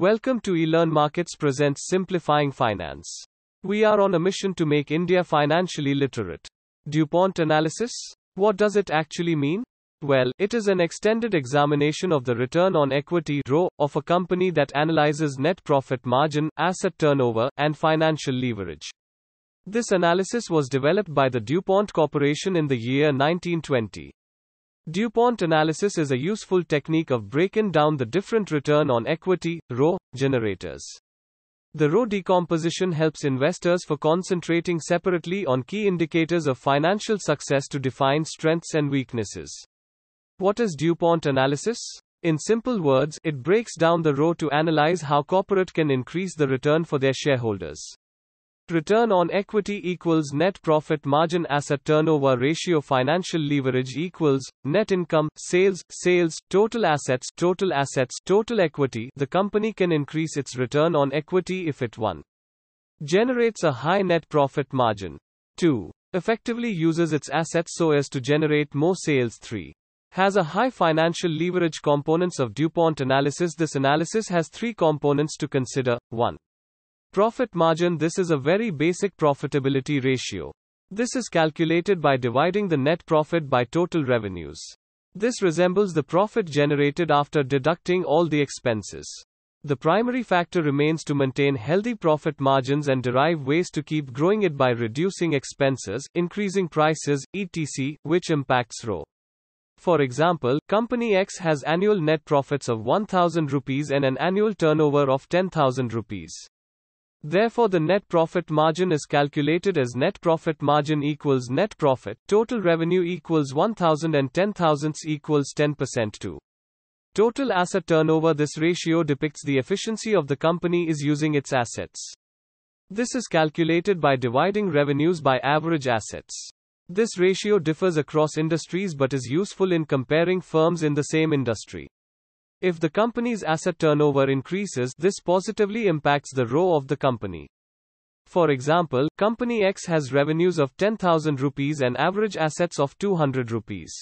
Welcome to eLearn Markets presents Simplifying Finance. We are on a mission to make India financially literate. DuPont analysis? What does it actually mean? Well, it is an extended examination of the return on equity ROE of a company that analyzes net profit margin, asset turnover, and financial leverage. This analysis was developed by the DuPont Corporation in the year 1920. DuPont analysis is a useful technique of breaking down the different return on equity ROE generators. The ROE decomposition helps investors for concentrating separately on key indicators of financial success to define strengths and weaknesses. What is DuPont analysis? In simple words, it breaks down the ROE to analyze how corporate can increase the return for their shareholders. Return on equity equals net profit margin asset turnover ratio financial leverage equals net income sales sales total assets total assets total equity. The company can increase its return on equity if it 1 generates a high net profit margin. 2 effectively uses its assets so as to generate more sales. 3 has a high financial leverage components. Of DuPont analysis this analysis has three components to consider. 1 Profit margin This is a very basic profitability ratio. This is calculated by dividing the net profit by total revenues. This resembles the profit generated after deducting all the expenses. The primary factor remains to maintain healthy profit margins and derive ways to keep growing it by reducing expenses, increasing prices, etc., which impacts ROE. For example, Company X has annual net profits of 1000 rupees and an annual turnover of 10,000 rupees. Therefore the net profit margin is calculated as net profit margin equals net profit, total revenue equals 1000 and 10 thousandths equals 10% to total asset turnover. This ratio depicts the efficiency of the company is using its assets. This is calculated by dividing revenues by average assets. This ratio differs across industries but is useful in comparing firms in the same industry. If the company's asset turnover increases, this positively impacts the ROE of the company. For example, Company X has revenues of 10,000 rupees and average assets of 200 rupees.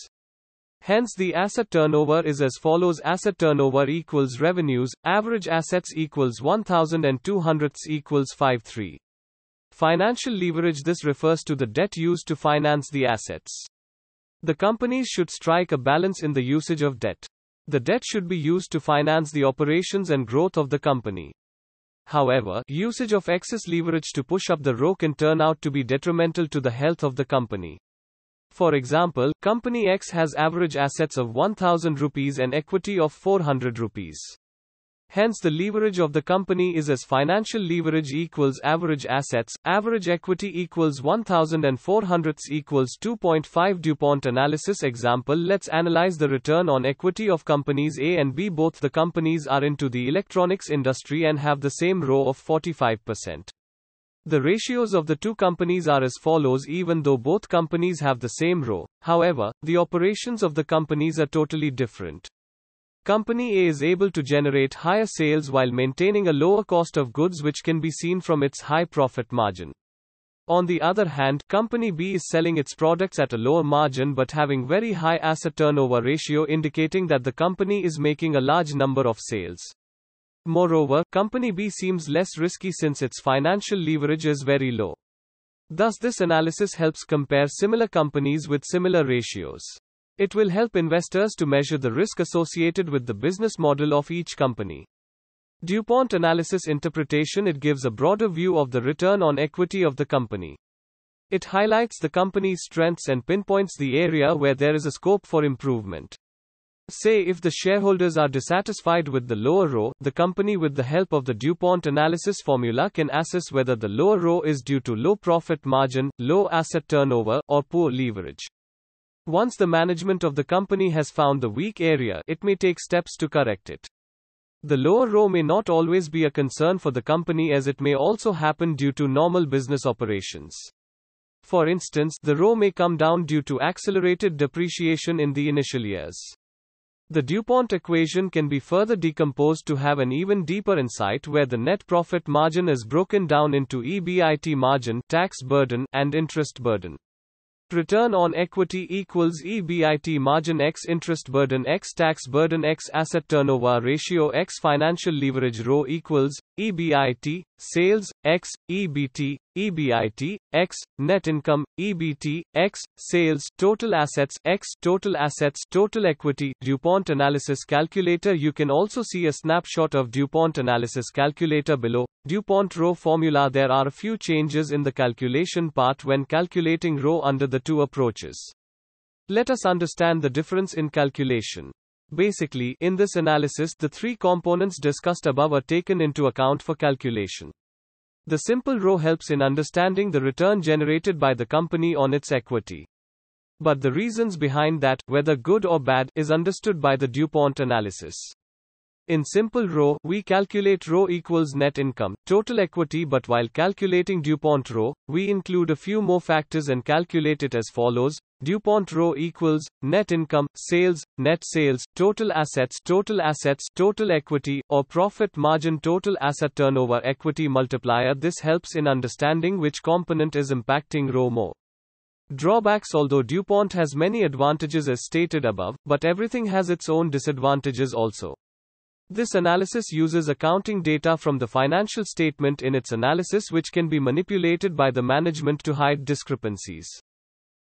Hence the asset turnover is as follows asset turnover equals revenues, average assets equals 1000 and 200 equals 53. Financial leverage This refers to the debt used to finance the assets. The companies should strike a balance in the usage of debt. The debt should be used to finance the operations and growth of the company. However, usage of excess leverage to push up the ROE can turn out to be detrimental to the health of the company. For example, Company X has average assets of 1000 rupees and equity of 400 rupees. Hence the leverage of the company is as financial leverage equals average assets, average equity equals 1400 equals 2.5 DuPont analysis example Let's analyze the return on equity of companies A and B both the companies are into the electronics industry and have the same ROE of 45%. The ratios of the two companies are as follows even though both companies have the same ROE, however, the operations of the companies are totally different. Company A is able to generate higher sales while maintaining a lower cost of goods which can be seen from its high profit margin. On the other hand, Company B is selling its products at a lower margin but having very high asset turnover ratio indicating that the company is making a large number of sales. Moreover, Company B seems less risky since its financial leverage is very low. Thus this analysis helps compare similar companies with similar ratios. It will help investors to measure the risk associated with the business model of each company. DuPont analysis interpretation It gives a broader view of the return on equity of the company. It highlights the company's strengths and pinpoints the area where there is a scope for improvement. Say if the shareholders are dissatisfied with the lower ROE, the company with the help of the DuPont analysis formula can assess whether the lower ROE is due to low profit margin, low asset turnover, or poor leverage. Once the management of the company has found the weak area, it may take steps to correct it. The lower ROE may not always be a concern for the company as it may also happen due to normal business operations. For instance, the ROE may come down due to accelerated depreciation in the initial years. The DuPont equation can be further decomposed to have an even deeper insight where the net profit margin is broken down into EBIT margin, tax burden, and interest burden. Return on equity equals EBIT margin x interest burden x tax burden x asset turnover ratio x financial leverage ROE equals EBIT sales x EBT EBIT x net income EBT x sales total assets x total assets total equity DuPont analysis calculator you can also see a snapshot of DuPont analysis calculator below DuPont ROE formula there are a few changes in the calculation part when calculating ROE under the two approaches. Let us understand the difference in calculation. Basically, in this analysis, the three components discussed above are taken into account for calculation. The simple ROE helps in understanding the return generated by the company on its equity. But the reasons behind that, whether good or bad, is understood by the DuPont analysis. In simple ROE, we calculate ROE equals net income, total equity but while calculating DuPont ROE, we include a few more factors and calculate it as follows. DuPont ROE equals net income, sales, net sales, total assets, total assets, total equity, or profit margin total asset turnover equity multiplier. This helps in understanding which component is impacting ROE more. Drawbacks Although DuPont has many advantages as stated above, but everything has its own disadvantages also. This analysis uses accounting data from the financial statement in its analysis which can be manipulated by the management to hide discrepancies.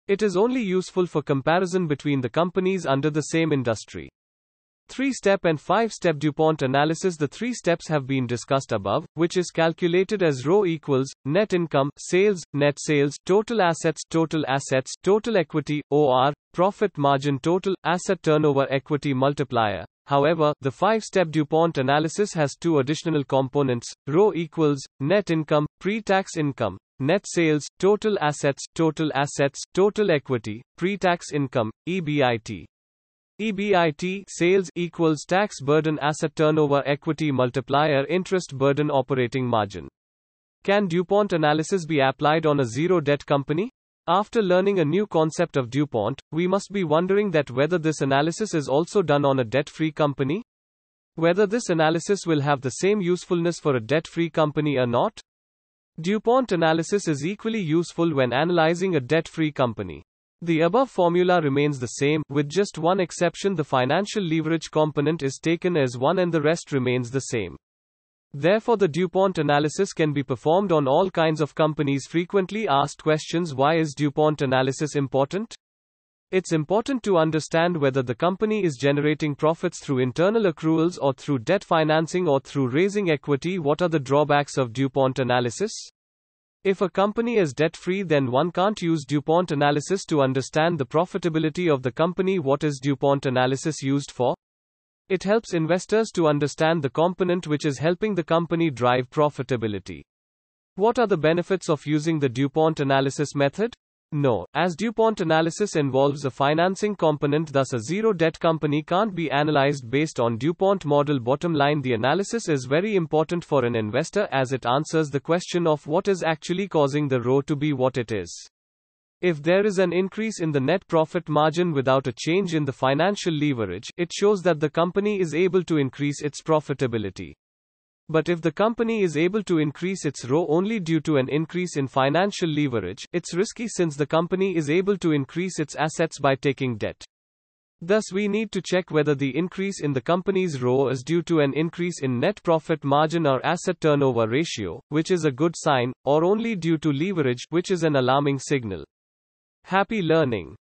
It is only useful for comparison between the companies under the same industry. Three step and five step DuPont analysis The three steps have been discussed above, which is calculated as ROE equals net income, sales, net sales, total assets, total assets, total equity, OR, profit margin, total asset turnover equity multiplier. However, the five-step DuPont analysis has two additional components, ROE equals, net income, pre-tax income, net sales, total assets, total assets, total equity, pre-tax income, EBIT. EBIT sales equals tax burden asset turnover equity multiplier interest burden operating margin. Can DuPont analysis be applied on a zero debt company? After learning a new concept of DuPont, we must be wondering that whether this analysis is also done on a debt-free company? Whether this analysis will have the same usefulness for a debt-free company or not? DuPont analysis is equally useful when analyzing a debt-free company. The above formula remains the same, with just one exception the financial leverage component is taken as one and the rest remains the same. Therefore, the DuPont analysis can be performed on all kinds of companies. Frequently asked questions Why is DuPont analysis important? It's important to understand whether the company is generating profits through internal accruals or through debt financing or through raising equity. What are the drawbacks of DuPont analysis? If a company is debt free, then one can't use DuPont analysis to understand the profitability of the company. What is DuPont analysis used for? It helps investors to understand the component which is helping the company drive profitability. What are the benefits of using the DuPont analysis method? No, as DuPont analysis involves a financing component, thus a zero debt company can't be analyzed based on DuPont model. Bottom line The analysis is very important for an investor as it answers the question of what is actually causing the ROE to be what it is. If there is an increase in the net profit margin without a change in the financial leverage, it shows that the company is able to increase its profitability. But if the company is able to increase its ROE only due to an increase in financial leverage, it's risky since the company is able to increase its assets by taking debt. Thus, we need to check whether the increase in the company's ROE is due to an increase in net profit margin or asset turnover ratio, which is a good sign, or only due to leverage, which is an alarming signal. Happy learning.